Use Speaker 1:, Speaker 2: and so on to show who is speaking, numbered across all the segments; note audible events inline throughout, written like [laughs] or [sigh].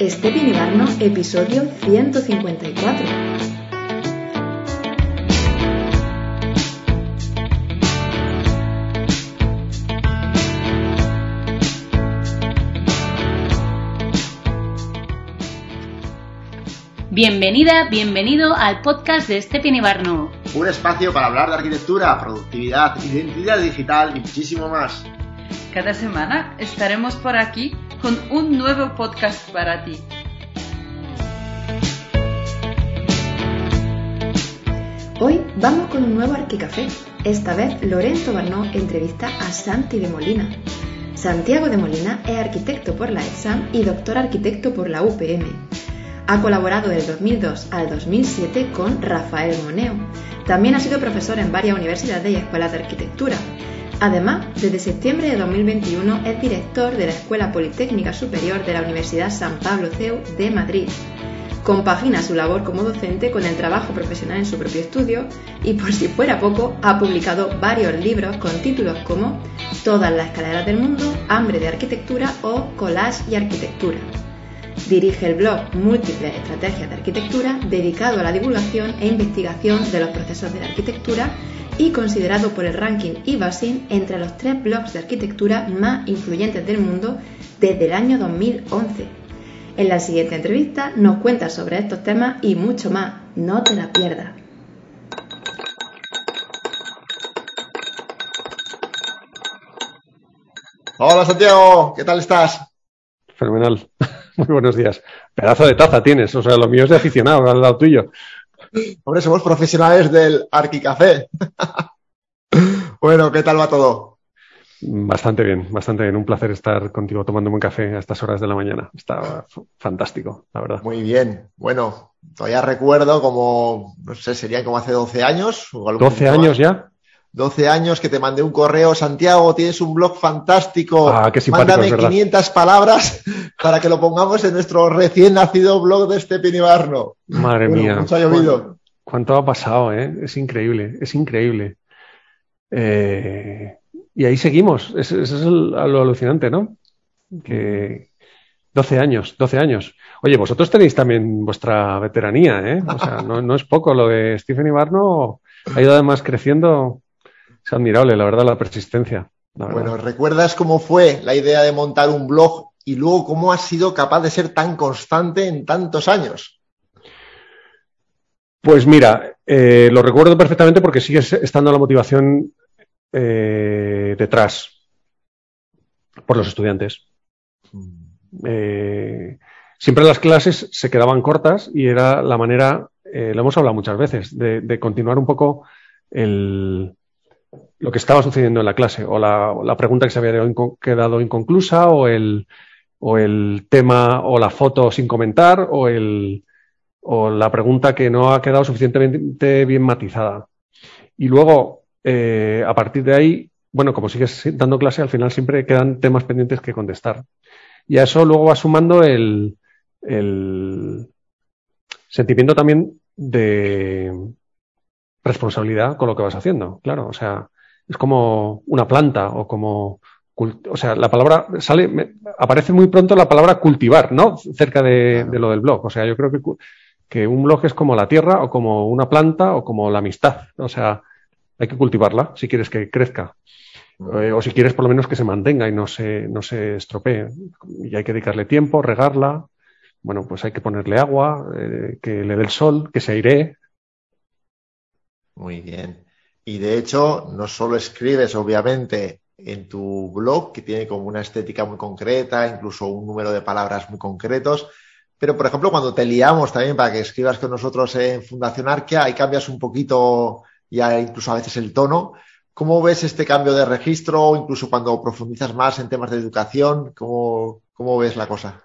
Speaker 1: Este Pinibarno, episodio 154.
Speaker 2: Bienvenida, bienvenido al podcast de este Pinibarno.
Speaker 3: Un espacio para hablar de arquitectura, productividad, identidad digital y muchísimo más.
Speaker 4: Cada semana estaremos por aquí con un nuevo podcast para ti.
Speaker 1: Hoy vamos con un nuevo Arquicafé. Esta vez Lorenzo Barnó entrevista a Santi de Molina. Santiago de Molina es arquitecto por la EXAM y doctor arquitecto por la UPM. Ha colaborado del 2002 al 2007 con Rafael Moneo. También ha sido profesor en varias universidades y escuelas de arquitectura, Además, desde septiembre de 2021 es director de la Escuela Politécnica Superior de la Universidad San Pablo CEU de Madrid. Compagina su labor como docente con el trabajo profesional en su propio estudio y, por si fuera poco, ha publicado varios libros con títulos como Todas las escaleras del mundo, Hambre de Arquitectura o Collage y Arquitectura. Dirige el blog Múltiples Estrategias de Arquitectura dedicado a la divulgación e investigación de los procesos de la arquitectura y considerado por el ranking IBASIN entre los tres blogs de arquitectura más influyentes del mundo desde el año 2011. En la siguiente entrevista nos cuenta sobre estos temas y mucho más. No te la pierdas.
Speaker 3: Hola Santiago, ¿qué tal estás?
Speaker 5: Fenomenal. [laughs] Muy buenos días. Pedazo de taza tienes, o sea, lo mío es de aficionado al lado tuyo.
Speaker 3: Hombre, somos profesionales del Arquicafé. [laughs] bueno, ¿qué tal va todo?
Speaker 5: Bastante bien, bastante bien. Un placer estar contigo tomándome un café a estas horas de la mañana. Está fantástico, la verdad.
Speaker 3: Muy bien. Bueno, todavía recuerdo como, no sé, serían como hace 12 años.
Speaker 5: O 12 años ya.
Speaker 3: 12 años que te mandé un correo, Santiago, tienes un blog fantástico.
Speaker 5: Ah, qué
Speaker 3: Mándame 500 palabras [laughs] para que lo pongamos en nuestro recién nacido blog de este Pinibarno.
Speaker 5: Madre mía.
Speaker 3: Mucho ha llovido.
Speaker 5: ¿Cuánto ha pasado, eh? Es increíble, es increíble. Eh, y ahí seguimos. Eso es lo alucinante, ¿no? Que 12 años, 12 años. Oye, vosotros tenéis también vuestra veteranía, ¿eh? O sea, no, no es poco. Lo de Stephen Ibarno ha ido además creciendo es admirable, la verdad, la persistencia.
Speaker 3: Bueno, ¿recuerdas cómo fue la idea de montar un blog y luego cómo has sido capaz de ser tan constante en tantos años?
Speaker 5: Pues mira, eh, lo recuerdo perfectamente porque sigue estando la motivación eh, detrás por los estudiantes. Mm. Eh, siempre las clases se quedaban cortas y era la manera, lo hemos hablado muchas veces, de continuar un poco el, lo que estaba sucediendo en la clase, o la, pregunta que se había quedado inconclusa, o el, o el tema o la foto sin comentar, o, el, o la pregunta que no ha quedado suficientemente bien matizada. Y luego, eh, a partir de ahí, bueno, como sigues dando clase, al final siempre quedan temas pendientes que contestar. Y a eso luego va sumando el, el sentimiento también de, responsabilidad con lo que vas haciendo, claro. O sea, es como una planta o como. O sea, la palabra sale, aparece muy pronto la palabra cultivar, ¿no? Cerca de, lo del blog. O sea, yo creo que, que un blog es como la tierra o como una planta o como la amistad. O sea, hay que cultivarla si quieres que crezca. Eh, o si quieres por lo menos que se mantenga y no se, no se estropee. Y hay que dedicarle tiempo, regarla. Bueno, pues hay que ponerle agua, eh, que le dé el sol, que se airee,
Speaker 3: muy bien. Y de hecho, no solo escribes, obviamente, en tu blog, que tiene como una estética muy concreta, incluso un número de palabras muy concretos, pero, por ejemplo, cuando te liamos también para que escribas con nosotros en Fundación Arquea, ahí cambias un poquito, ya incluso a veces el tono. ¿Cómo ves este cambio de registro, incluso cuando profundizas más en temas de educación? ¿Cómo, cómo ves la cosa?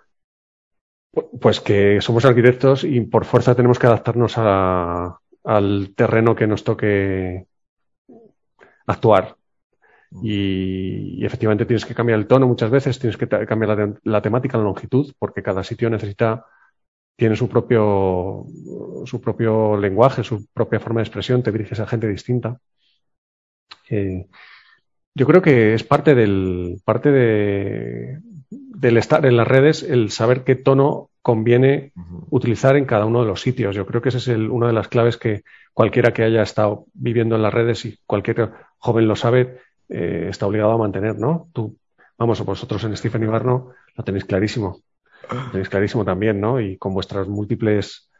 Speaker 5: Pues que somos arquitectos y por fuerza tenemos que adaptarnos a, al terreno que nos toque actuar. Y, efectivamente tienes que cambiar el tono muchas veces, tienes que cambiar la, temática, la longitud, porque cada sitio necesita, tiene su propio, su propio lenguaje, su propia forma de expresión, te diriges a gente distinta. Eh, yo creo que es parte del, parte de, del estar en las redes el saber qué tono conviene utilizar en cada uno de los sitios. Yo creo que esa es el, una de las claves que cualquiera que haya estado viviendo en las redes y cualquier joven lo sabe, eh, está obligado a mantener, ¿no? Tú, vamos, vosotros en Stephen Ibarno lo tenéis clarísimo. Lo tenéis clarísimo también, ¿no? Y con vuestras múltiples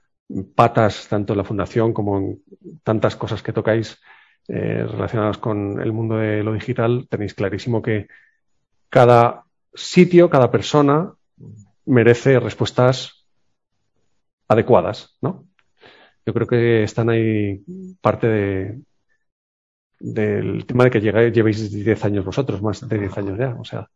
Speaker 5: patas, tanto en la fundación como en tantas cosas que tocáis eh, relacionadas con el mundo de lo digital, tenéis clarísimo que cada sitio, cada persona merece respuestas adecuadas, ¿no? Yo creo que están ahí parte de, del tema de que llegáis, llevéis 10 años vosotros, más de 10 años ya, o sea.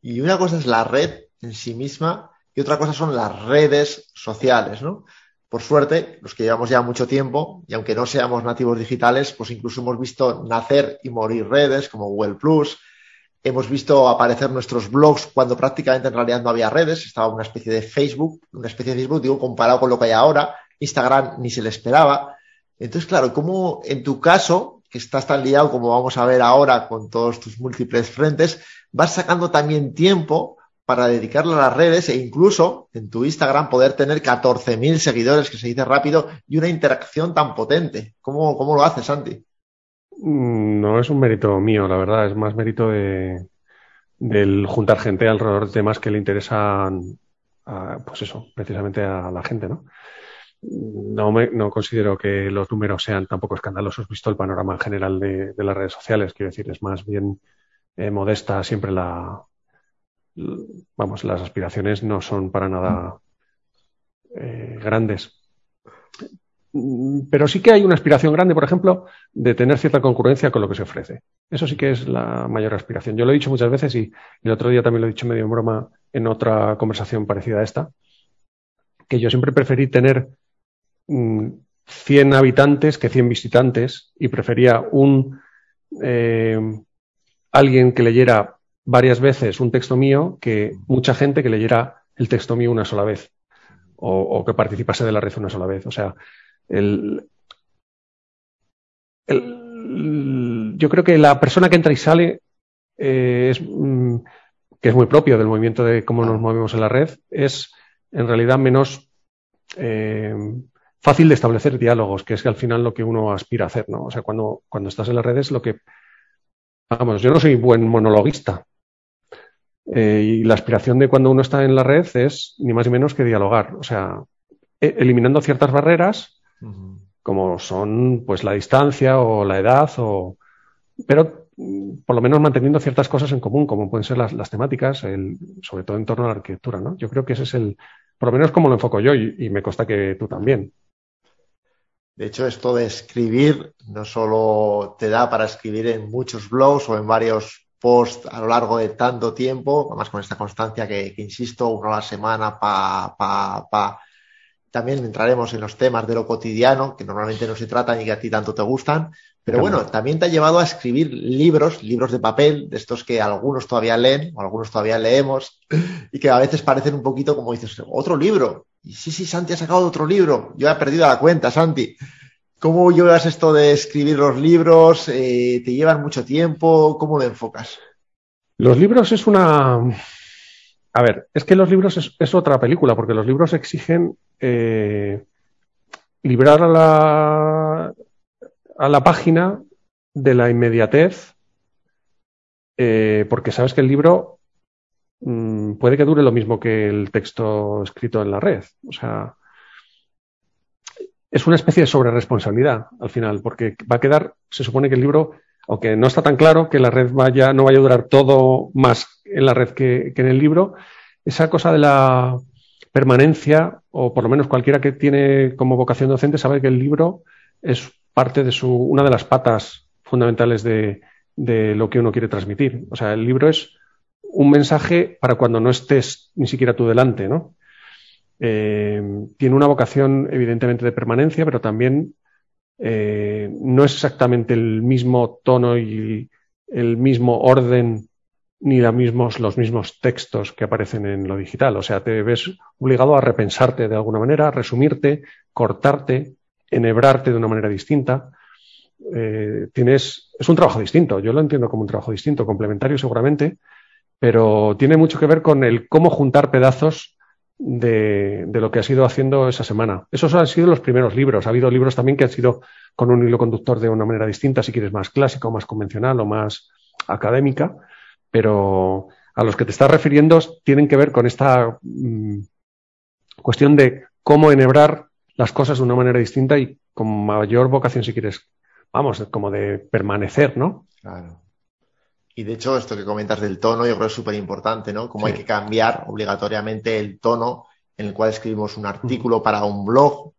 Speaker 3: Y una cosa es la red en sí misma y otra cosa son las redes sociales, ¿no? Por suerte, los que llevamos ya mucho tiempo, y aunque no seamos nativos digitales, pues incluso hemos visto nacer y morir redes como Google Plus, hemos visto aparecer nuestros blogs cuando prácticamente en realidad no había redes, estaba una especie de Facebook, una especie de Facebook, digo, comparado con lo que hay ahora, Instagram ni se le esperaba. Entonces, claro, como en tu caso, que estás tan liado como vamos a ver ahora con todos tus múltiples frentes, vas sacando también tiempo para dedicarle a las redes e incluso en tu Instagram poder tener 14.000 seguidores, que se dice rápido, y una interacción tan potente. ¿Cómo, cómo lo haces, Santi?
Speaker 5: Mm, no es un mérito mío, la verdad, es más mérito de, del juntar gente alrededor de temas que le interesan, pues eso, precisamente a la gente, ¿no? No, me, no considero que los números sean tampoco escandalosos, visto el panorama general de, las redes sociales, quiero decir, es más bien eh, modesta siempre la, vamos, las aspiraciones no son para nada eh, grandes. Pero sí que hay una aspiración grande, por ejemplo, de tener cierta concurrencia con lo que se ofrece. Eso sí que es la mayor aspiración. Yo lo he dicho muchas veces y el otro día también lo he dicho medio en broma en otra conversación parecida a esta, que yo siempre preferí tener 100 mm, habitantes que 100 visitantes y prefería un eh, alguien que leyera varias veces un texto mío que mucha gente que leyera el texto mío una sola vez o, que participase de la red una sola vez. O sea, yo creo que la persona que entra y sale eh, es, mm, que es muy propio del movimiento de cómo nos movemos en la red, es en realidad menos eh, fácil de establecer diálogos, que es al final lo que uno aspira a hacer, ¿no? O sea, cuando, cuando estás en las redes, lo que Vamos, yo no soy buen monologuista, eh, y la aspiración de cuando uno está en la red es ni más ni menos que dialogar, o sea, e, eliminando ciertas barreras, como son pues la distancia o la edad, o, pero por lo menos manteniendo ciertas cosas en común, como pueden ser las, temáticas, el, sobre todo en torno a la arquitectura, ¿no? Yo creo que ese es el, por lo menos como lo enfoco yo y, y me consta que tú también.
Speaker 3: De hecho, esto de escribir no solo te da para escribir en muchos blogs o en varios post a lo largo de tanto tiempo, además con esta constancia que, insisto, uno a la semana, pa, pa, pa. También entraremos en los temas de lo cotidiano, que normalmente no se tratan y que a ti tanto te gustan. Pero bueno, también te ha llevado a escribir libros, libros de papel, de estos que algunos todavía leen o algunos todavía leemos y que a veces parecen un poquito como dices, otro libro. Y sí, sí, Santi ha sacado otro libro. Yo he perdido la cuenta, Santi. ¿Cómo llevas esto de escribir los libros? Eh, ¿Te llevan mucho tiempo? ¿Cómo lo enfocas?
Speaker 5: Los libros es una... A ver, es que los libros es, otra película, porque los libros exigen eh, librar a la, a la página de la inmediatez, eh, porque sabes que el libro mm, puede que dure lo mismo que el texto escrito en la red. O sea, es una especie de sobreresponsabilidad al final, porque va a quedar, se supone que el libro, aunque no está tan claro que la red vaya, no vaya a durar todo más en la red que, en el libro, esa cosa de la permanencia, o por lo menos cualquiera que tiene como vocación docente, sabe que el libro es parte de su, una de las patas fundamentales de, de lo que uno quiere transmitir. O sea, el libro es un mensaje para cuando no estés ni siquiera tú delante, ¿no? Eh, tiene una vocación evidentemente de permanencia, pero también eh, no es exactamente el mismo tono y el mismo orden ni mismos, los mismos textos que aparecen en lo digital. O sea, te ves obligado a repensarte de alguna manera, resumirte, cortarte, enhebrarte de una manera distinta. Eh, tienes, es un trabajo distinto. Yo lo entiendo como un trabajo distinto, complementario seguramente, pero tiene mucho que ver con el cómo juntar pedazos de, lo que ha sido haciendo esa semana. Esos han sido los primeros libros. Ha habido libros también que han sido con un hilo conductor de una manera distinta, si quieres más clásico, más convencional o más académica, pero a los que te estás refiriendo tienen que ver con esta mm, cuestión de cómo enhebrar las cosas de una manera distinta y con mayor vocación, si quieres, vamos, como de permanecer, ¿no?
Speaker 3: Claro. Y de hecho, esto que comentas del tono, yo creo que es súper importante, ¿no? Cómo hay que cambiar obligatoriamente el tono en el cual escribimos un artículo para un blog,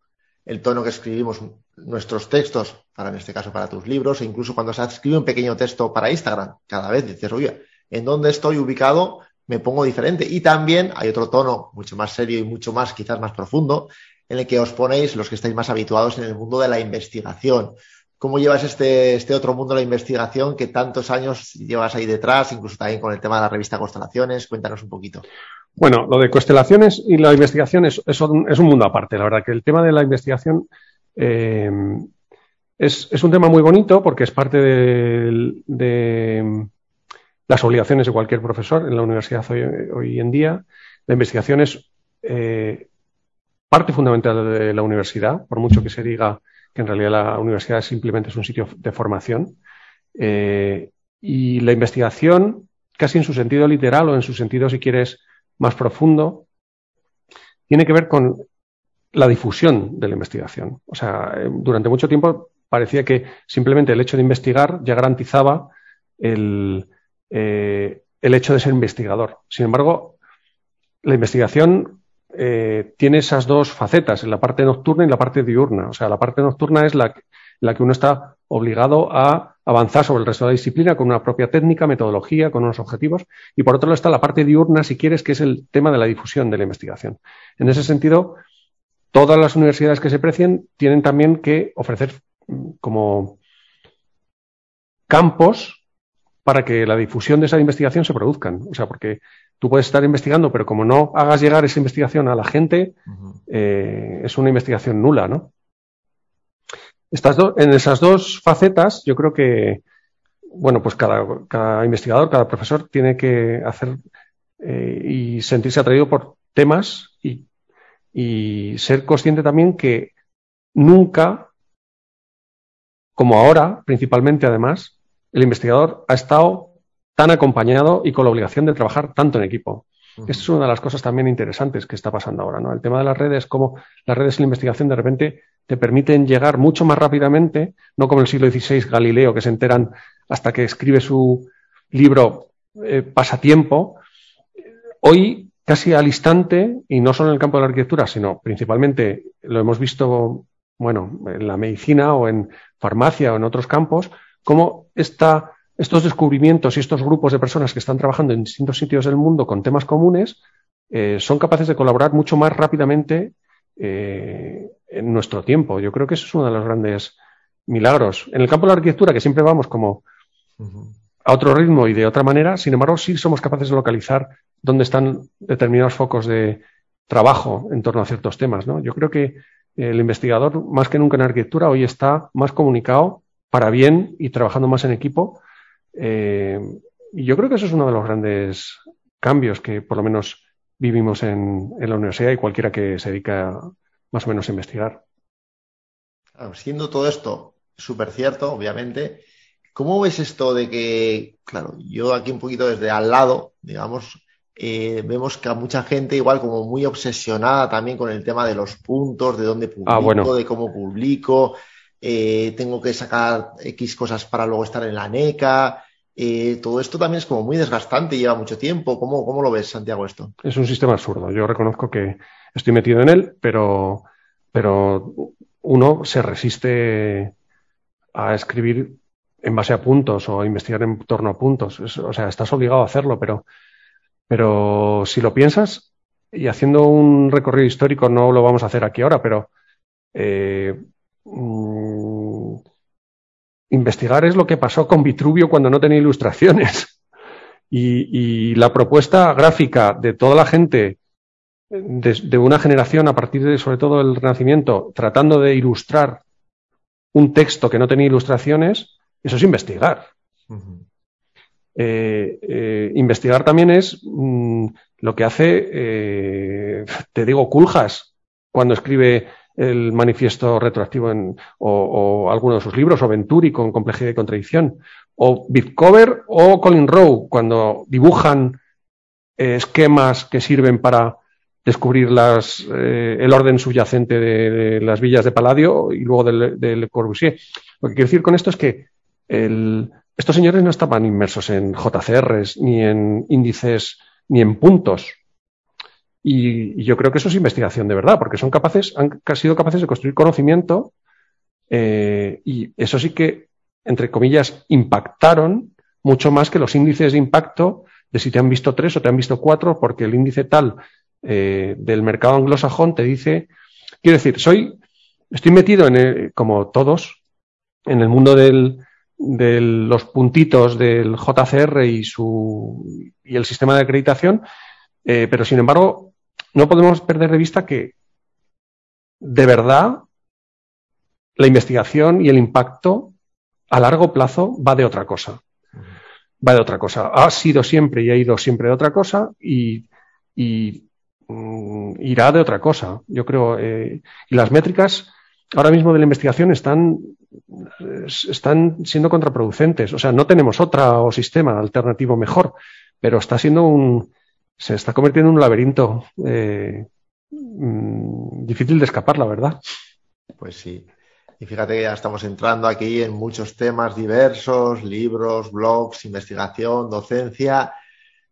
Speaker 3: el tono que escribimos nuestros textos, para en este caso para tus libros, e incluso cuando se escribe un pequeño texto para Instagram, cada vez dices, oye, ¿en dónde estoy ubicado? Me pongo diferente. Y también hay otro tono mucho más serio y mucho más, quizás más profundo, en el que os ponéis los que estáis más habituados en el mundo de la investigación. ¿Cómo llevas este, este otro mundo de la investigación que tantos años llevas ahí detrás, incluso también con el tema de la revista Constelaciones? Cuéntanos un poquito.
Speaker 5: Bueno, lo de constelaciones y la investigación es, un, mundo aparte. La verdad que el tema de la investigación eh, es, un tema muy bonito porque es parte de, las obligaciones de cualquier profesor en la universidad hoy, en día. La investigación es eh, parte fundamental de la universidad, por mucho que se diga que en realidad la universidad simplemente es un sitio de formación. Eh, y la investigación, casi en su sentido literal o en su sentido, si quieres, más profundo, tiene que ver con la difusión de la investigación. O sea, eh, durante mucho tiempo parecía que simplemente el hecho de investigar ya garantizaba el, eh, el hecho de ser investigador. Sin embargo, la investigación eh, tiene esas dos facetas, la parte nocturna y la parte diurna. O sea, la parte nocturna es la, la que uno está obligado a avanzar sobre el resto de la disciplina con una propia técnica, metodología, con unos objetivos. Y por otro lado está la parte diurna, si quieres, que es el tema de la difusión de la investigación. En ese sentido, todas las universidades que se precien tienen también que ofrecer mm, como campos para que la difusión de esa investigación se produzcan. O sea, porque tú puedes estar investigando, pero como no hagas llegar esa investigación a la gente, eh, es una investigación nula, ¿no? Estas en esas dos facetas, yo creo que, bueno, pues cada, investigador, cada profesor tiene que hacer eh, y sentirse atraído por temas y, y ser consciente también que nunca, como ahora, principalmente además, el investigador ha estado tan acompañado y con la obligación de trabajar tanto en equipo. Es una de las cosas también interesantes que está pasando ahora, ¿no? El tema de las redes, como las redes de investigación de repente te permiten llegar mucho más rápidamente, no como en el siglo XVI Galileo, que se enteran hasta que escribe su libro eh, Pasatiempo. Hoy, casi al instante, y no solo en el campo de la arquitectura, sino principalmente lo hemos visto, bueno, en la medicina o en farmacia o en otros campos, cómo esta estos descubrimientos y estos grupos de personas que están trabajando en distintos sitios del mundo con temas comunes eh, son capaces de colaborar mucho más rápidamente eh, en nuestro tiempo. Yo creo que eso es uno de los grandes milagros. En el campo de la arquitectura, que siempre vamos como a otro ritmo y de otra manera, sin embargo, sí somos capaces de localizar dónde están determinados focos de trabajo en torno a ciertos temas. ¿no? Yo creo que el investigador, más que nunca en arquitectura, hoy está más comunicado para bien y trabajando más en equipo eh, y yo creo que eso es uno de los grandes cambios que por lo menos vivimos en, la universidad y cualquiera que se dedica más o menos a investigar.
Speaker 3: siendo todo esto súper cierto, obviamente, ¿cómo ves esto de que, claro, yo aquí un poquito desde al lado, digamos, eh, vemos que a mucha gente igual como muy obsesionada también con el tema de los puntos, de dónde
Speaker 5: ah,
Speaker 3: publico, de cómo publico, eh, tengo que sacar X cosas para luego estar en la NECA. Eh, todo esto también es como muy desgastante, lleva mucho tiempo. ¿Cómo, ¿Cómo, lo ves, Santiago, esto?
Speaker 5: Es un sistema absurdo. Yo reconozco que estoy metido en él, pero, pero uno se resiste a escribir en base a puntos o a investigar en torno a puntos. o sea, estás obligado a hacerlo, pero, pero si lo piensas y haciendo un recorrido histórico, no lo vamos a hacer aquí ahora, pero eh, Mm, investigar es lo que pasó con Vitruvio cuando no tenía ilustraciones. [laughs] Y, la propuesta gráfica de toda la gente de, una generación a partir de sobre todo el Renacimiento tratando de ilustrar un texto que no tenía ilustraciones, eso es investigar. Eh, eh, investigar también es mm, lo que hace eh, te digo, Culjas, cuando escribe el manifiesto retroactivo en, o, alguno de sus libros, o Venturi con complejidad y contradicción, o Bitcover o Colin Rowe, cuando dibujan eh, esquemas que sirven para descubrir las, eh, el orden subyacente de, las villas de Palladio y luego del, Corbusier. Lo que quiero decir con esto es que estos señores no estaban inmersos en JCRs, ni en índices, ni en puntos. Y, yo creo que eso es investigación de verdad, porque son capaces, han sido capaces de construir conocimiento eh, y eso sí que, entre comillas, impactaron mucho más que los índices de impacto de si te han visto tres o te han visto cuatro, porque el índice tal eh, del mercado anglosajón te dice, quiero decir, soy, estoy metido en el, como todos, en el mundo del, de los puntitos del JCR y su y el sistema de acreditación, eh, pero sin embargo no podemos perder de vista que de verdad la investigación y el impacto a largo plazo va de otra cosa. Va de otra cosa. Ha sido siempre y ha ido siempre de otra cosa y, mm, irá de otra cosa. Yo creo. Eh, y las métricas ahora mismo de la investigación están, están siendo contraproducentes. O sea, no tenemos otro sistema alternativo mejor, pero está siendo un, se está convirtiendo en un laberinto eh, mm, difícil de escapar, la verdad.
Speaker 3: Pues sí. Y fíjate que ya estamos entrando aquí en muchos temas diversos, libros, blogs, investigación, docencia.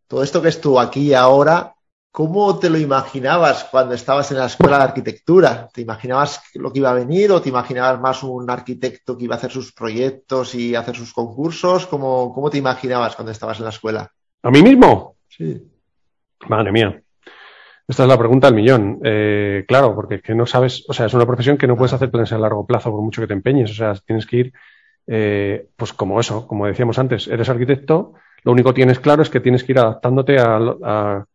Speaker 3: Todo esto que es tú aquí y ahora, ¿cómo te lo imaginabas cuando estabas en la escuela de arquitectura? ¿Te imaginabas lo que iba a venir o te imaginabas más un arquitecto que iba a hacer sus proyectos y hacer sus concursos? ¿Cómo, cómo te imaginabas cuando estabas en la escuela?
Speaker 5: ¿A mí mismo?
Speaker 3: Sí.
Speaker 5: Madre mía. Esta es la pregunta del millón. Eh, claro, porque que no sabes, o sea, es una profesión que no puedes hacer planes a largo plazo por mucho que te empeñes. O sea, tienes que ir, eh, pues como eso, como decíamos antes, eres arquitecto, lo único que tienes claro es que tienes que ir adaptándote al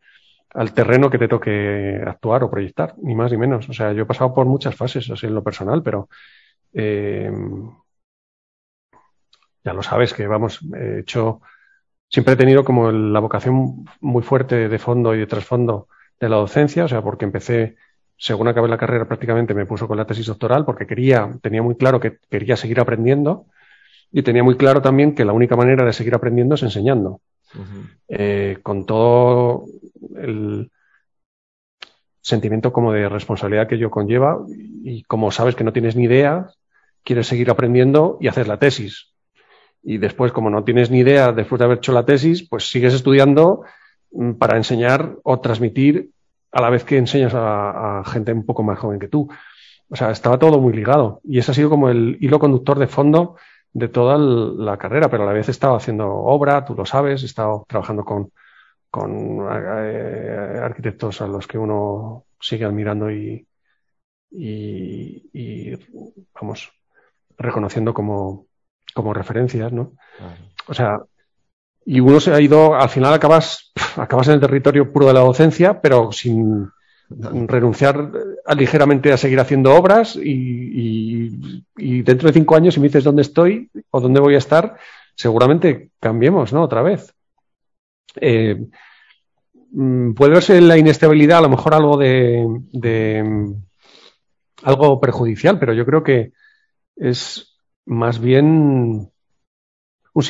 Speaker 5: terreno que te toque actuar o proyectar, ni más ni menos. O sea, yo he pasado por muchas fases, así en lo personal, pero eh, ya lo sabes que, vamos, he hecho siempre he tenido como la vocación muy fuerte de fondo y de trasfondo de la docencia, o sea, porque empecé, según acabé la carrera prácticamente, me puso con la tesis doctoral porque quería, tenía muy claro que quería seguir aprendiendo y tenía muy claro también que la única manera de seguir aprendiendo es enseñando. Eh, con todo el sentimiento como de responsabilidad que ello conlleva y como sabes que no tienes ni idea, quieres seguir aprendiendo y hacer la tesis y después, como no tienes ni idea después de haber hecho la tesis, pues sigues estudiando mm, para enseñar o transmitir a la vez que enseñas a, gente un poco más joven que tú. O sea, estaba todo muy ligado y ese ha sido como el hilo conductor de fondo de toda la carrera, pero a la vez he estado haciendo obra, tú lo sabes, he estado trabajando con, con eh, arquitectos a los que uno sigue admirando y, y, y vamos, reconociendo como, como referencias, ¿no? O sea, y uno se ha ido, al final acabas, acabas en el territorio puro de la docencia, pero sin renunciar ligeramente a seguir haciendo obras y, dentro de cinco años, si me dices dónde estoy o dónde voy a estar, seguramente cambiemos, ¿no? Otra vez. Eh, mm, puede verse la inestabilidad a lo mejor algo de, de algo perjudicial, pero yo creo que es más bien un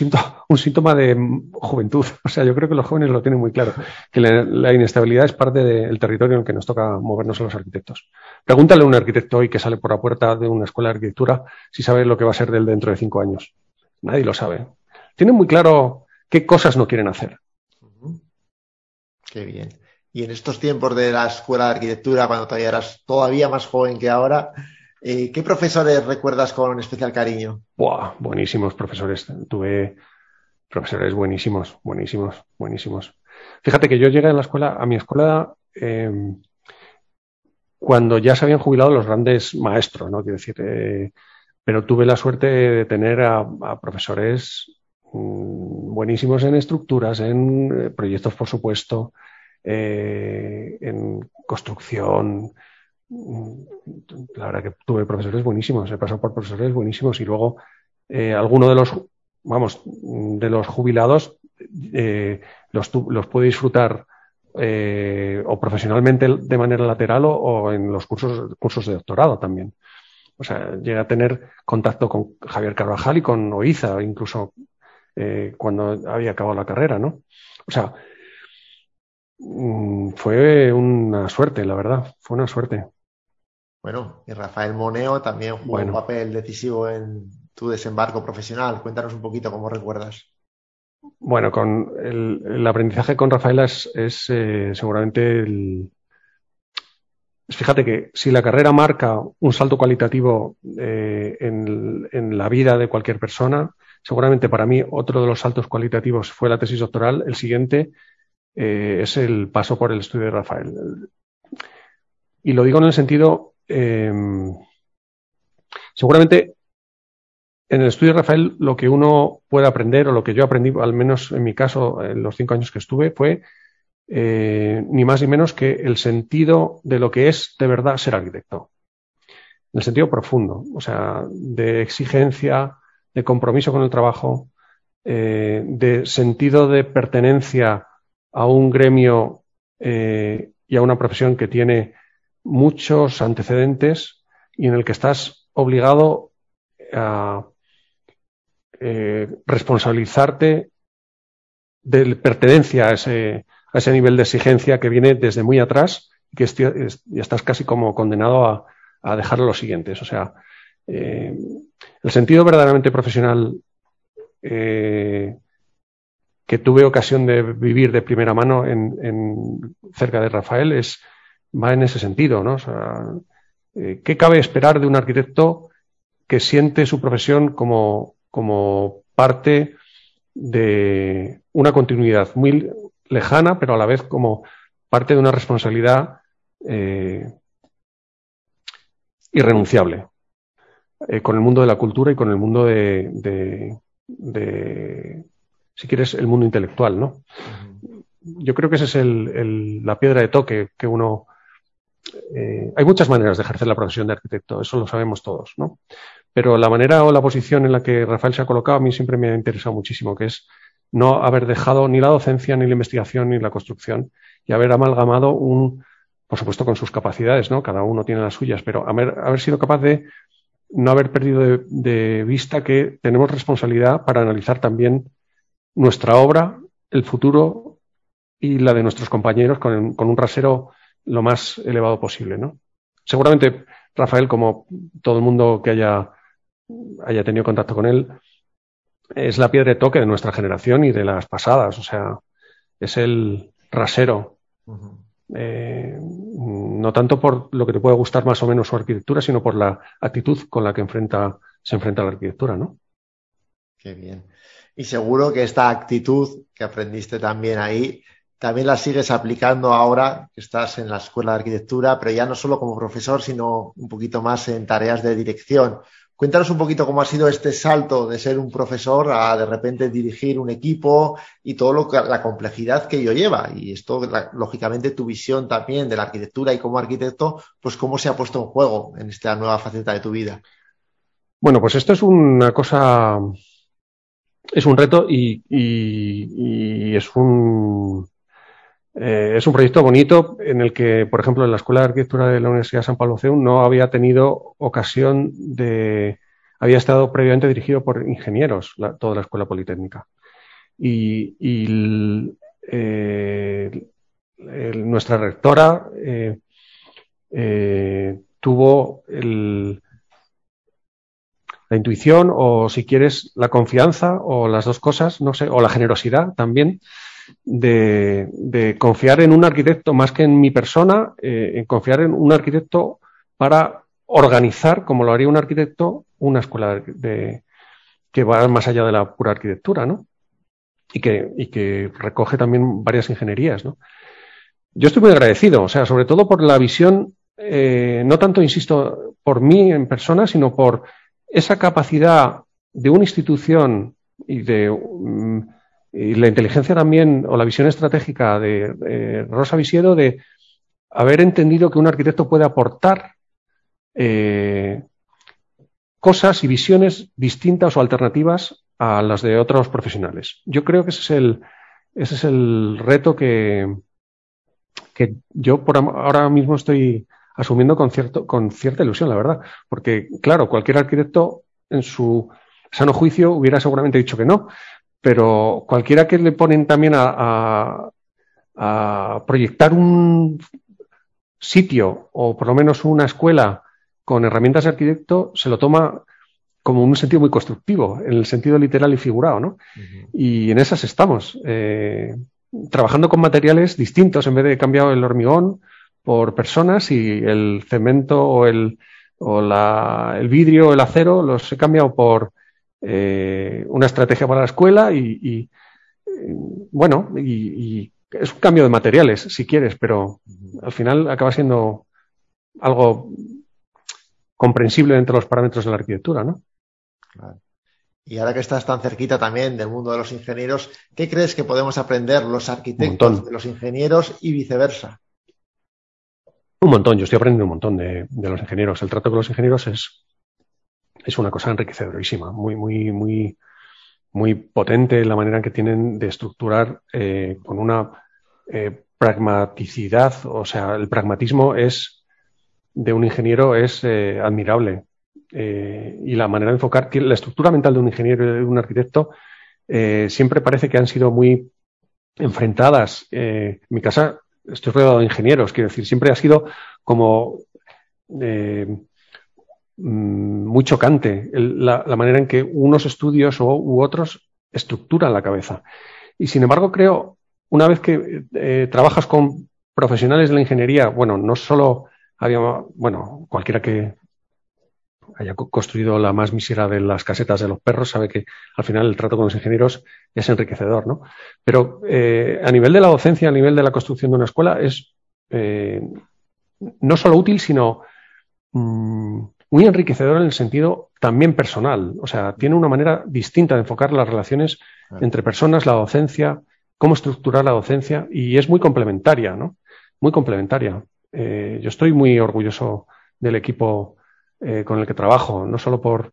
Speaker 5: síntoma, de juventud. O sea, yo creo que los jóvenes lo tienen muy claro, que la, inestabilidad es parte del territorio en el que nos toca movernos a los arquitectos. Pregúntale a un arquitecto hoy que sale por la puerta de una escuela de arquitectura si sabe lo que va a ser del dentro de cinco años. Nadie lo sabe. Tienen muy claro qué cosas no quieren hacer.
Speaker 3: Qué bien. Y en estos tiempos de la escuela de arquitectura, cuando todavía eras todavía más joven que ahora, eh, ¿Qué profesores recuerdas con especial cariño?
Speaker 5: Buenísimos profesores. Tuve profesores buenísimos, buenísimos, buenísimos. Fíjate que yo llegué a la escuela, a mi escuela, em, cuando ya se habían jubilado los grandes maestros, ¿no? Quiero decir, eh, pero tuve la suerte de tener a, profesores mm, buenísimos en estructuras, en eh, proyectos, por supuesto, en construcción, la verdad que tuve profesores buenísimos, he pasado por profesores buenísimos y luego eh, alguno de los, vamos, de los jubilados eh, los, los pude disfrutar eh, o profesionalmente de manera lateral o, en los cursos, cursos de doctorado también. O sea, llegué a tener contacto con Javier Carvajal y con Oiza, incluso eh, cuando había acabado la carrera, ¿no? O sea, mm, fue una suerte, la verdad, fue una suerte.
Speaker 3: Bueno, y Rafael Moneo también jugó un papel decisivo en tu desembarco profesional. Cuéntanos un poquito cómo recuerdas.
Speaker 5: Bueno, con el, aprendizaje con Rafaela es, eh, seguramente el. Fíjate que si la carrera marca un salto cualitativo eh, en, la vida de cualquier persona, seguramente para mí otro de los saltos cualitativos fue la tesis doctoral. El siguiente eh, es el paso por el estudio de Rafael. Y lo digo en el sentido, seguramente en el estudio de Rafael lo que uno puede aprender o lo que yo aprendí, al menos en mi caso, en los cinco años que estuve, fue eh, ni más ni menos que el sentido de lo que es de verdad ser arquitecto. En el sentido profundo, o sea, de exigencia, de compromiso con el trabajo, eh, de sentido de pertenencia a un gremio eh, y a una profesión que tiene muchos antecedentes y en el que estás obligado a eh, responsabilizarte de pertenencia a ese, a ese nivel de exigencia que viene desde muy atrás y que estás casi como condenado a, a dejar lo siguientes. O sea, eh, el sentido verdaderamente profesional eh, que tuve ocasión de vivir de primera mano en, en, cerca de Rafael es, va en ese sentido, ¿no? O sea, ¿Qué cabe esperar de un arquitecto que siente su profesión como, como parte de una continuidad muy lejana, pero a la vez como parte de una responsabilidad eh, irrenunciable eh, con el mundo de la cultura y con el mundo de, si quieres, el mundo intelectual, ¿no? Yo creo que esa es la piedra de toque que uno... Eh, hay muchas maneras de ejercer la profesión de arquitecto, eso lo sabemos todos, ¿no? Pero la manera o la posición en la que Rafael se ha colocado a mí siempre me ha interesado muchísimo, que es no haber dejado ni la docencia, ni la investigación, ni la construcción, y haber amalgamado un, por supuesto con sus capacidades, ¿no? Cada uno tiene las suyas, pero haber, haber sido capaz de no haber perdido de, vista que tenemos responsabilidad para analizar también nuestra obra, el futuro y la de nuestros compañeros con, con un rasero lo más elevado posible, ¿no? Seguramente Rafael, como todo el mundo que haya haya tenido contacto con él, es la piedra de toque de nuestra generación y de las pasadas. O sea, es el rasero. Eh, no tanto por lo que te puede gustar más o menos su arquitectura, sino por la actitud con la que enfrenta, se enfrenta a la arquitectura, ¿no?
Speaker 3: Qué bien. Y seguro que esta actitud que aprendiste también ahí, también la sigues aplicando ahora que estás en la escuela de arquitectura, pero ya no solo como profesor, sino un poquito más en tareas de dirección. Cuéntanos un poquito cómo ha sido este salto de ser un profesor a de repente dirigir un equipo y todo lo que, la complejidad que ello lleva. Y esto, lógicamente, tu visión también de la arquitectura y como arquitecto, pues cómo se ha puesto en juego en esta nueva faceta de tu vida.
Speaker 5: Bueno, pues esto es una cosa, es un reto y, y es un eh, es un proyecto bonito en el que, por ejemplo, en la Escuela de Arquitectura de la Universidad de San Pablo CEU no había tenido ocasión de. había estado previamente dirigido por ingenieros, toda la Escuela Politécnica. Y, eh, nuestra rectora eh, tuvo la intuición o, si quieres, la confianza o las dos cosas, no sé, o la generosidad también de, confiar en un arquitecto más que en mi persona, eh, en confiar en un arquitecto para organizar, como lo haría un arquitecto, una escuela de, que va más allá de la pura arquitectura, ¿no? Y que, y que recoge también varias ingenierías, ¿no? Yo estoy muy agradecido, o sea, sobre todo por la visión, eh, no tanto, insisto, por mí en persona, sino por esa capacidad de una institución y de mm, y la inteligencia también, o la visión estratégica de Rosa Visiedo de haber entendido que un arquitecto puede aportar eh, cosas y visiones distintas o alternativas a las de otros profesionales. Yo creo que ese es el, ese es el reto que, que yo por ahora mismo estoy asumiendo con, cierto, con cierta ilusión, la verdad. Porque, claro, cualquier arquitecto en su sano juicio hubiera seguramente dicho que no, pero cualquiera que le ponen también a, a proyectar un sitio o por lo menos una escuela con herramientas de arquitecto se lo toma como un sentido muy constructivo, en el sentido literal y figurado, ¿no? Y en esas estamos, eh, trabajando con materiales distintos, en vez de cambiar el hormigón por personas y el cemento o el, o la, el vidrio o el acero los he cambiado por eh, una estrategia para la escuela y, y bueno, y, y, es un cambio de materiales, si quieres, pero al final acaba siendo algo comprensible dentro de los parámetros de la arquitectura, ¿no?
Speaker 3: Y ahora que estás tan cerquita también del mundo de los ingenieros, ¿qué crees que podemos aprender los arquitectos de los ingenieros y viceversa?
Speaker 5: Un montón, yo estoy aprendiendo un montón de, los ingenieros. El trato con los ingenieros es, es una cosa enriquecedorísima, muy, muy, muy, muy potente la manera en que tienen de estructurar eh, con una eh, pragmaticidad, o sea, el pragmatismo es de un ingeniero es eh, admirable. Y la manera de enfocar, la estructura mental de un ingeniero y de un arquitecto siempre parece que han sido muy enfrentadas. en mi casa estoy rodeado de ingenieros, quiero decir, siempre ha sido como muy chocante la, manera en que unos estudios u, otros estructuran la cabeza. Y sin embargo, creo, una vez que trabajas con profesionales de la ingeniería, bueno, no solo había, bueno, cualquiera que haya construido la más mísera de las casetas de los perros sabe que al final el trato con los ingenieros es enriquecedor, ¿no? Pero eh, a nivel de la docencia, a nivel de la construcción de una escuela, es eh, no solo útil, sino mmm, muy enriquecedor en el sentido también personal. O sea, tiene una manera distinta de enfocar las relaciones entre personas, la docencia, cómo estructurar la docencia, y es muy complementaria, ¿no? Muy complementaria. Eh, yo estoy muy orgulloso del equipo eh, con el que trabajo, no solo por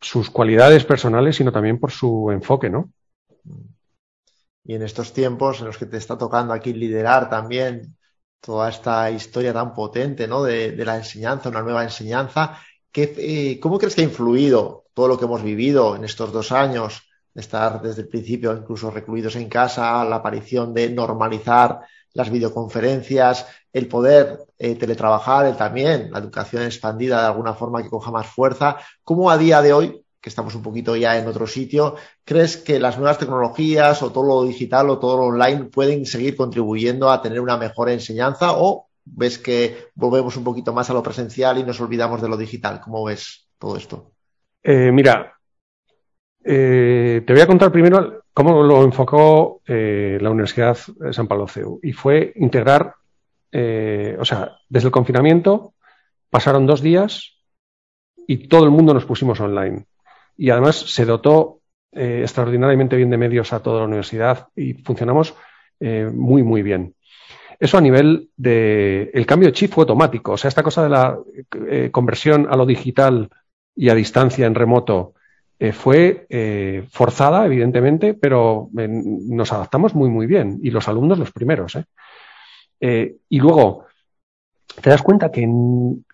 Speaker 5: sus cualidades personales, sino también por su enfoque, ¿no?
Speaker 3: Y en estos tiempos en los que te está tocando aquí liderar también toda esta historia tan potente, ¿no? De, de la enseñanza, una nueva enseñanza, ¿qué, eh, ¿cómo crees que ha influido todo lo que hemos vivido en estos dos años, estar desde el principio incluso recluidos en casa, la aparición de normalizar las videoconferencias, el poder eh, teletrabajar, el también la educación expandida de alguna forma que coja más fuerza. ¿Cómo a día de hoy, que estamos un poquito ya en otro sitio, crees que las nuevas tecnologías o todo lo digital o todo lo online pueden seguir contribuyendo a tener una mejor enseñanza o ves que volvemos un poquito más a lo presencial y nos olvidamos de lo digital? ¿Cómo ves todo esto?
Speaker 5: Eh, mira, eh, te voy a contar primero cómo lo enfocó eh, la Universidad San Pablo CEU y fue integrar eh, o sea, desde el confinamiento pasaron dos días y todo el mundo nos pusimos online. Y además se dotó eh, extraordinariamente bien de medios a toda la universidad y funcionamos eh, muy, muy bien. Eso a nivel de. El cambio de chip fue automático. O sea, esta cosa de la eh, conversión a lo digital y a distancia en remoto fue forzada, evidentemente, pero nos adaptamos muy, muy bien. Y los alumnos los primeros. y luego, te das cuenta que en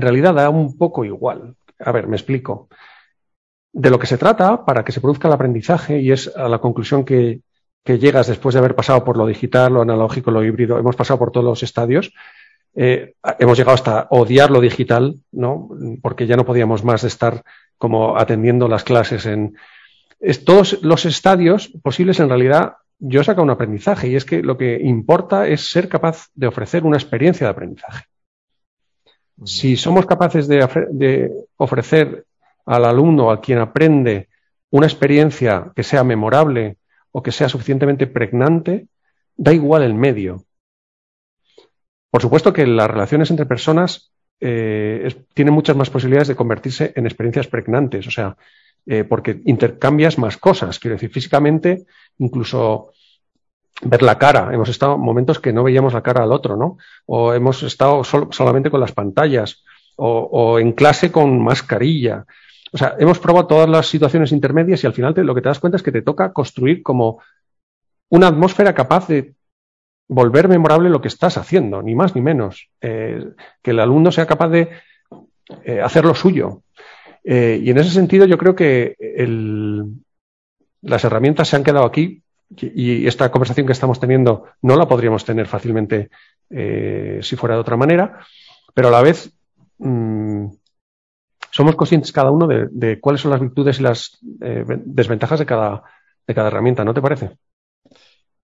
Speaker 5: realidad da un poco igual. A ver, me explico. De lo que se trata para que se produzca el aprendizaje, y es a la conclusión que, que llegas después de haber pasado por lo digital, lo analógico, lo híbrido, hemos pasado por todos los estadios, eh, hemos llegado hasta odiar lo digital, ¿no? Porque ya no podíamos más de estar como atendiendo las clases en. Es, todos los estadios posibles en realidad yo he sacado un aprendizaje y es que lo que importa es ser capaz de ofrecer una experiencia de aprendizaje. Si somos capaces de, de ofrecer al alumno, a quien aprende, una experiencia que sea memorable o que sea suficientemente pregnante, da igual el medio. Por supuesto que las relaciones entre personas eh, tienen muchas más posibilidades de convertirse en experiencias pregnantes, o sea, eh, porque intercambias más cosas. Quiero decir, físicamente, incluso ver la cara. Hemos estado en momentos que no veíamos la cara al otro, ¿no? O hemos estado sol solamente con las pantallas, o, en clase con mascarilla. O sea, hemos probado todas las situaciones intermedias y al final lo que te das cuenta es que te toca construir como una atmósfera capaz de volver memorable lo que estás haciendo, ni más ni menos. Eh, que el alumno sea capaz de eh, hacer lo suyo. Eh, y en ese sentido yo creo que las herramientas se han quedado aquí y esta conversación que estamos teniendo no la podríamos tener fácilmente si fuera de otra manera, pero a la vez mm, somos conscientes cada uno de, cuáles son las virtudes y las desventajas de cada, de cada herramienta, ¿no te parece?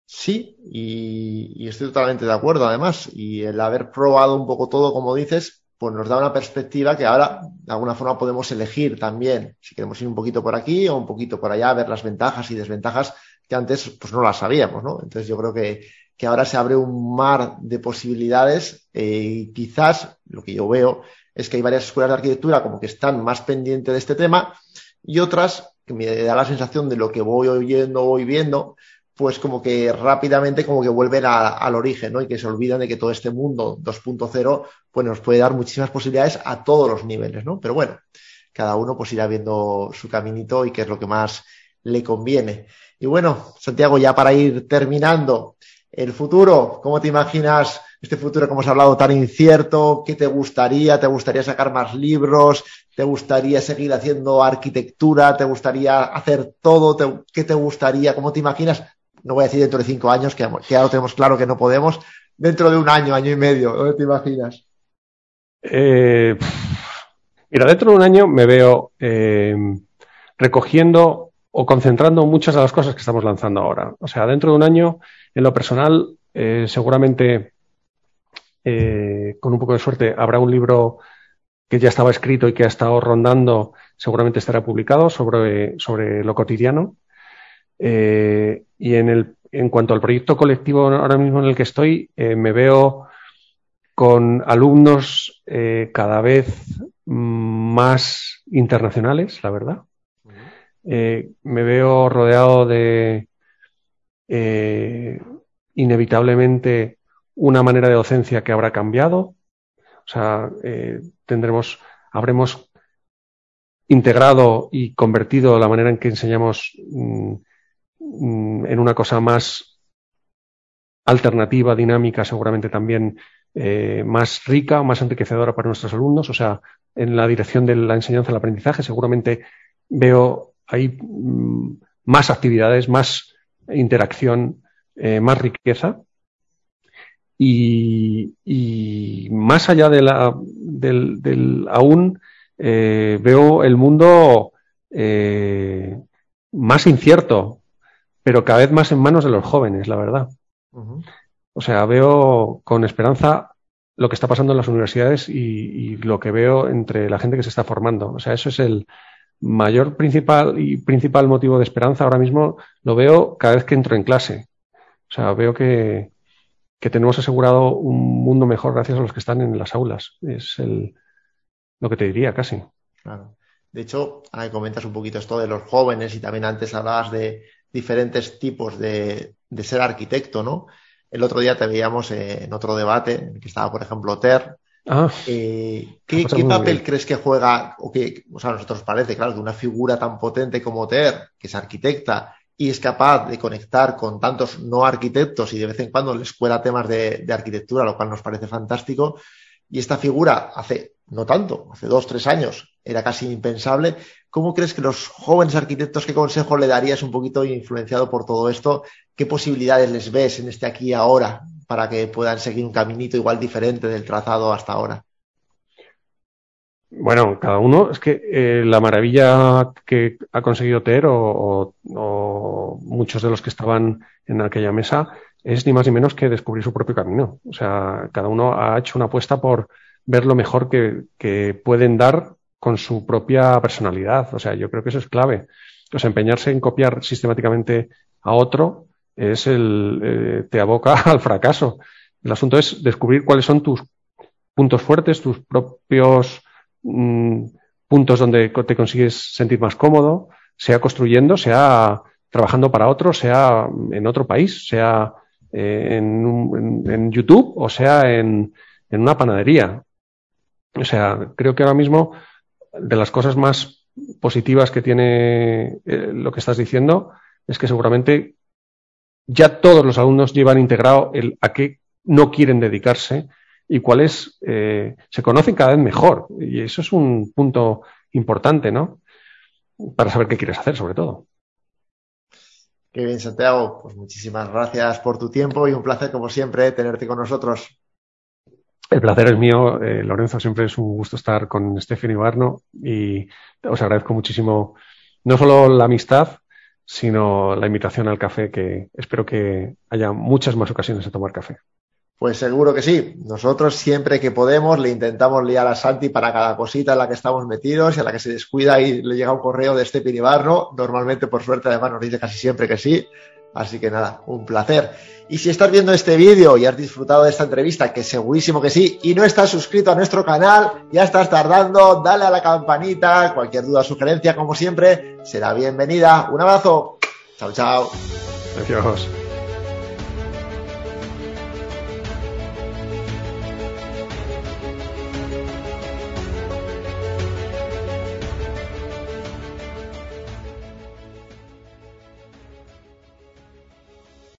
Speaker 3: Sí, y, estoy totalmente de acuerdo, además. Y el haber probado un poco todo, como dices, pues nos da una perspectiva que ahora de alguna forma podemos elegir también si queremos ir un poquito por aquí o un poquito por allá, ver las ventajas y desventajas que antes pues no las sabíamos, ¿no? Entonces yo creo que, que ahora se abre un mar de posibilidades eh, y quizás lo que yo veo es que hay varias escuelas de arquitectura como que están más pendientes de este tema y otras que me da la sensación de lo que voy oyendo, voy viendo, pues como que rápidamente como que vuelven al origen, ¿no? Y que se olvidan de que todo este mundo 2.0 pues nos puede dar muchísimas posibilidades a todos los niveles, ¿no? Pero bueno, cada uno pues irá viendo su caminito y qué es lo que más le conviene. Y bueno, Santiago, ya para ir terminando, el futuro, ¿cómo te imaginas este futuro que hemos hablado tan incierto? ¿Qué te gustaría? ¿Te gustaría sacar más libros? ¿Te gustaría seguir haciendo arquitectura? ¿Te gustaría hacer todo? ¿Qué te gustaría? ¿Cómo te imaginas? no voy a decir dentro de cinco años, que, ya lo tenemos claro que no podemos, dentro de un año, año y medio, ¿dónde te imaginas?
Speaker 5: Eh, mira, dentro de un año me veo eh, recogiendo o concentrando muchas de las cosas que estamos lanzando ahora. O sea, dentro de un año, en lo personal, eh, seguramente, con un poco de suerte, habrá un libro que ya estaba escrito y que ha estado rondando, seguramente estará publicado sobre, sobre lo cotidiano. Eh, y en, el, en cuanto al proyecto colectivo ahora mismo en el que estoy, eh, me veo con alumnos eh, cada vez más internacionales, la verdad. me veo rodeado de inevitablemente una manera de docencia que habrá cambiado. O sea, tendremos, habremos integrado y convertido la manera en que enseñamos mm, Mm, en una cosa más alternativa, dinámica, seguramente también eh, más rica, más enriquecedora para nuestros alumnos. O sea, en la dirección de la enseñanza y el aprendizaje, seguramente veo ahí mm, más actividades, más interacción, eh, más riqueza. Y, más allá de la, del, aún, eh, veo el mundo más incierto, pero cada vez más en manos de los jóvenes, la verdad. O sea, veo con esperanza lo que está pasando en las universidades y, lo que veo entre la gente que se está formando. O sea, eso es el mayor principal y principal motivo de esperanza ahora mismo. Lo veo cada vez que entro en clase. O sea, veo que, que tenemos asegurado un mundo mejor gracias a los que están en las aulas. Es el, lo que te diría casi.
Speaker 3: Claro. De hecho, ahora comentas un poquito esto de los jóvenes y también antes hablabas de, diferentes tipos de, ser arquitecto, ¿no? El otro día te veíamos en otro debate, en el que estaba, por ejemplo, Ter. Ah, eh, ¿Qué, papel crees que juega, o que, o sea, a nosotros parece, claro, que una figura tan potente como Ter, que es arquitecta y es capaz de conectar con tantos no arquitectos y de vez en cuando les cuela temas de, arquitectura, lo cual nos parece fantástico, y esta figura hace no tanto, hace dos, tres años era casi impensable. ¿Cómo crees que los jóvenes arquitectos, qué consejo le darías un poquito influenciado por todo esto? ¿Qué posibilidades les ves en este aquí y ahora para que puedan seguir un caminito igual diferente del trazado hasta ahora?
Speaker 5: Bueno, cada uno, es que eh, la maravilla que ha conseguido tener o, o, muchos de los que estaban en aquella mesa es ni más ni menos que descubrir su propio camino. O sea, cada uno ha hecho una apuesta por ver lo mejor que, que pueden dar con su propia personalidad. O sea, yo creo que eso es clave. O sea, empeñarse en copiar sistemáticamente a otro es el, eh, te aboca [laughs] al fracaso. El asunto es descubrir cuáles son tus puntos fuertes, tus propios mm, puntos donde te consigues sentir más cómodo, sea construyendo, sea trabajando para otro, sea en otro país, sea eh, en, en, YouTube o sea en, en una panadería. O sea, creo que ahora mismo de las cosas más positivas que tiene eh, lo que estás diciendo es que seguramente ya todos los alumnos llevan integrado el a qué no quieren dedicarse y cuáles eh, se conocen cada vez mejor. Y eso es un punto importante, ¿no? Para saber qué quieres hacer, sobre todo.
Speaker 3: Qué bien, Santiago. Pues muchísimas gracias por tu tiempo y un placer, como siempre, tenerte con nosotros.
Speaker 5: El placer es mío, eh, Lorenzo. Siempre es un gusto estar con Stephanie Barno y os agradezco muchísimo no solo la amistad, sino la invitación al café, que espero que haya muchas más ocasiones de tomar café.
Speaker 3: Pues seguro que sí. Nosotros siempre que podemos le intentamos liar a Santi para cada cosita en la que estamos metidos y a la que se descuida y le llega un correo de este pinibarno. Normalmente, por suerte, además nos dice casi siempre que sí. Así que nada, un placer. Y si estás viendo este vídeo y has disfrutado de esta entrevista, que segurísimo que sí, y no estás suscrito a nuestro canal, ya estás tardando, dale a la campanita, cualquier duda sugerencia, como siempre, será bienvenida. Un abrazo. Chao, chao.
Speaker 5: Adiós.